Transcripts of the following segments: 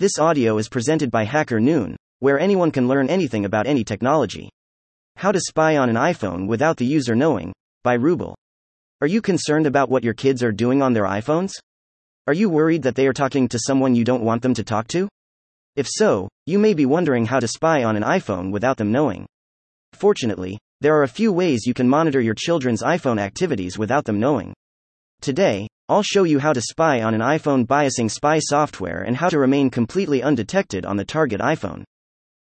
This audio is presented by Hacker Noon, where anyone can learn anything about any technology. How to spy on an iPhone without the user knowing, by Rubel. Are you concerned about what your kids are doing on their iPhones? Are you worried that they are talking to someone you don't want them to talk to? If so, you may be wondering how to spy on an iPhone without them knowing. Fortunately, there are a few ways you can monitor your children's iPhone activities without them knowing. Today, I'll show you how to spy on an iPhone biasing spy software and how to remain completely undetected on the target iPhone.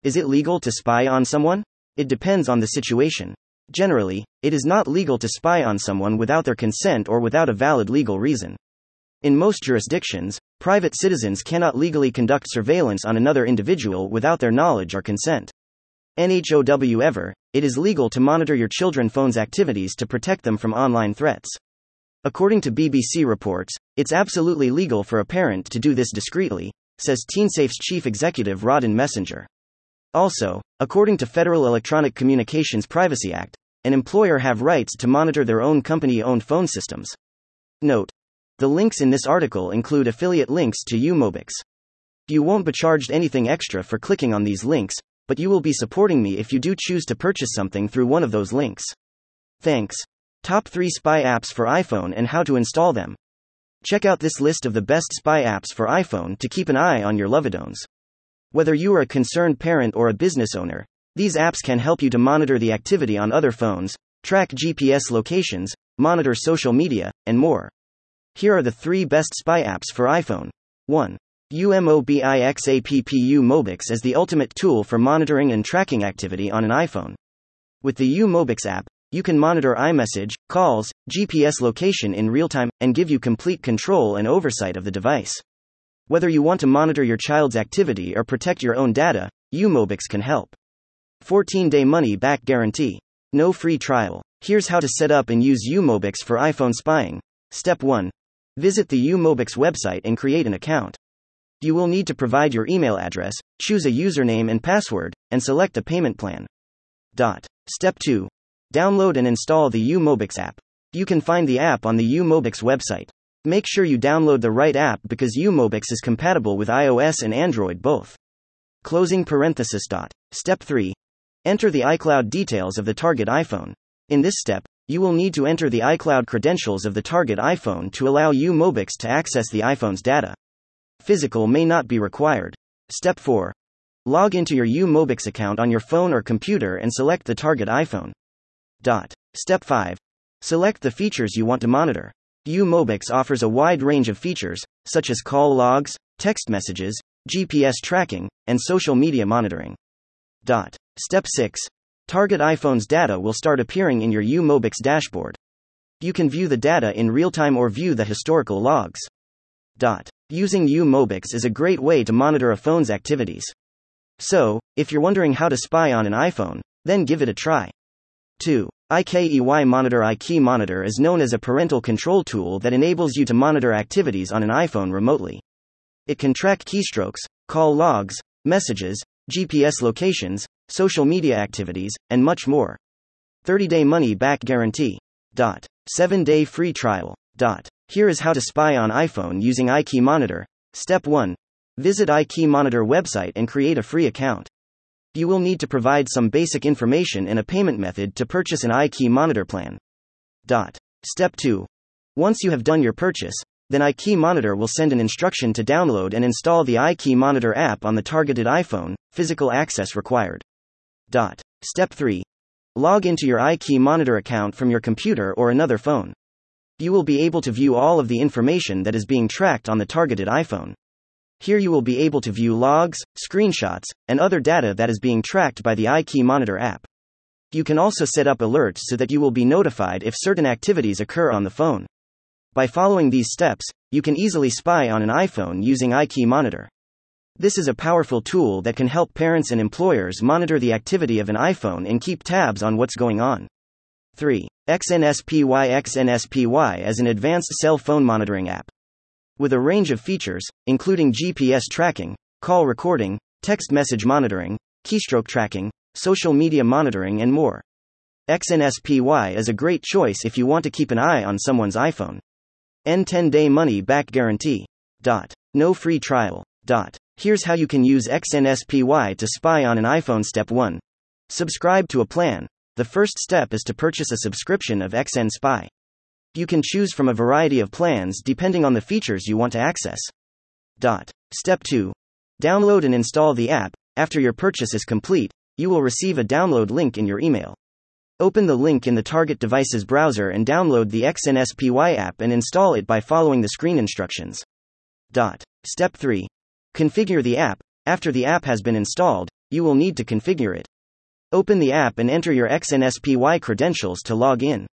Is it legal to spy on someone? It depends on the situation. Generally, it is not legal to spy on someone without their consent or without a valid legal reason. In most jurisdictions, private citizens cannot legally conduct surveillance on another individual without their knowledge or consent. NHOW ever, it is legal to monitor your children phone's activities to protect them from online threats. According to BBC reports, it's absolutely legal for a parent to do this discreetly, says TeenSafe's chief executive Rawdon Messenger. Also, according to Federal Electronic Communications Privacy Act, an employer have rights to monitor their own company-owned phone systems. Note: The links in this article include affiliate links to Umobix. You won't be charged anything extra for clicking on these links, but you will be supporting me if you do choose to purchase something through one of those links. Thanks. Top 3 spy apps for iPhone and how to install them. Check out this list of the best spy apps for iPhone to keep an eye on your lovedones. Whether you are a concerned parent or a business owner, these apps can help you to monitor the activity on other phones, track GPS locations, monitor social media, and more. Here are the three best spy apps for iPhone. 1. UMOBIXAPPU Mobix is the ultimate tool for monitoring and tracking activity on an iPhone. With the Umobix app, you can monitor iMessage, calls, GPS location in real time, and give you complete control and oversight of the device. Whether you want to monitor your child's activity or protect your own data, Umobix can help. 14 day money back guarantee. No free trial. Here's how to set up and use Umobix for iPhone spying. Step 1. Visit the Umobix website and create an account. You will need to provide your email address, choose a username and password, and select a payment plan. Dot. Step 2. Download and install the Umobix app. You can find the app on the Umobix website. Make sure you download the right app because Umobix is compatible with iOS and Android both. Closing parenthesis. Dot. Step 3. Enter the iCloud details of the target iPhone. In this step, you will need to enter the iCloud credentials of the target iPhone to allow Umobix to access the iPhone's data. Physical may not be required. Step 4. Log into your Umobix account on your phone or computer and select the target iPhone. Dot. Step 5. Select the features you want to monitor. Umobix offers a wide range of features, such as call logs, text messages, GPS tracking, and social media monitoring. Dot. Step 6. Target iPhone's data will start appearing in your Umobix dashboard. You can view the data in real time or view the historical logs. Dot. Using Umobix is a great way to monitor a phone's activities. So, if you're wondering how to spy on an iPhone, then give it a try. 2. IKEY Monitor iKey Monitor is known as a parental control tool that enables you to monitor activities on an iPhone remotely. It can track keystrokes, call logs, messages, GPS locations, social media activities, and much more. 30 day money back guarantee. Dot. 7 day free trial. Dot. Here is how to spy on iPhone using iKey Monitor. Step 1. Visit iKey Monitor website and create a free account. You will need to provide some basic information and a payment method to purchase an iKey Monitor plan. Dot. Step 2. Once you have done your purchase, then iKey Monitor will send an instruction to download and install the iKey Monitor app on the targeted iPhone, physical access required. Dot. Step 3. Log into your iKey Monitor account from your computer or another phone you will be able to view all of the information that is being tracked on the targeted iPhone. Here you will be able to view logs, screenshots, and other data that is being tracked by the iKey Monitor app. You can also set up alerts so that you will be notified if certain activities occur on the phone. By following these steps, you can easily spy on an iPhone using iKey Monitor. This is a powerful tool that can help parents and employers monitor the activity of an iPhone and keep tabs on what's going on. 3. XNSPY XNSPY is an advanced cell phone monitoring app. With a range of features, including GPS tracking, call recording, text message monitoring, keystroke tracking, social media monitoring, and more. XNSPY is a great choice if you want to keep an eye on someone's iPhone. N10 day money back guarantee. Dot. No free trial. Dot. Here's how you can use XNSPY to spy on an iPhone. Step 1. Subscribe to a plan. The first step is to purchase a subscription of XN Spy. You can choose from a variety of plans depending on the features you want to access. Dot. Step 2. Download and install the app. After your purchase is complete, you will receive a download link in your email. Open the link in the target device's browser and download the XNSPY app and install it by following the screen instructions. Dot. Step 3. Configure the app. After the app has been installed, you will need to configure it. Open the app and enter your XNSPY credentials to log in.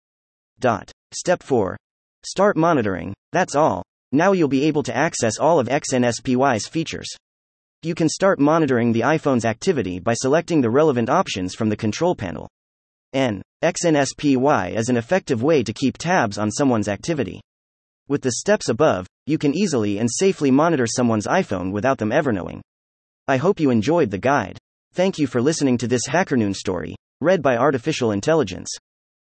Dot. Step 4. Start monitoring. That's all. Now you'll be able to access all of XNSPY's features. You can start monitoring the iPhone's activity by selecting the relevant options from the control panel. N. XNSPY is an effective way to keep tabs on someone's activity. With the steps above, you can easily and safely monitor someone's iPhone without them ever knowing. I hope you enjoyed the guide. Thank you for listening to this HackerNoon story, read by Artificial Intelligence.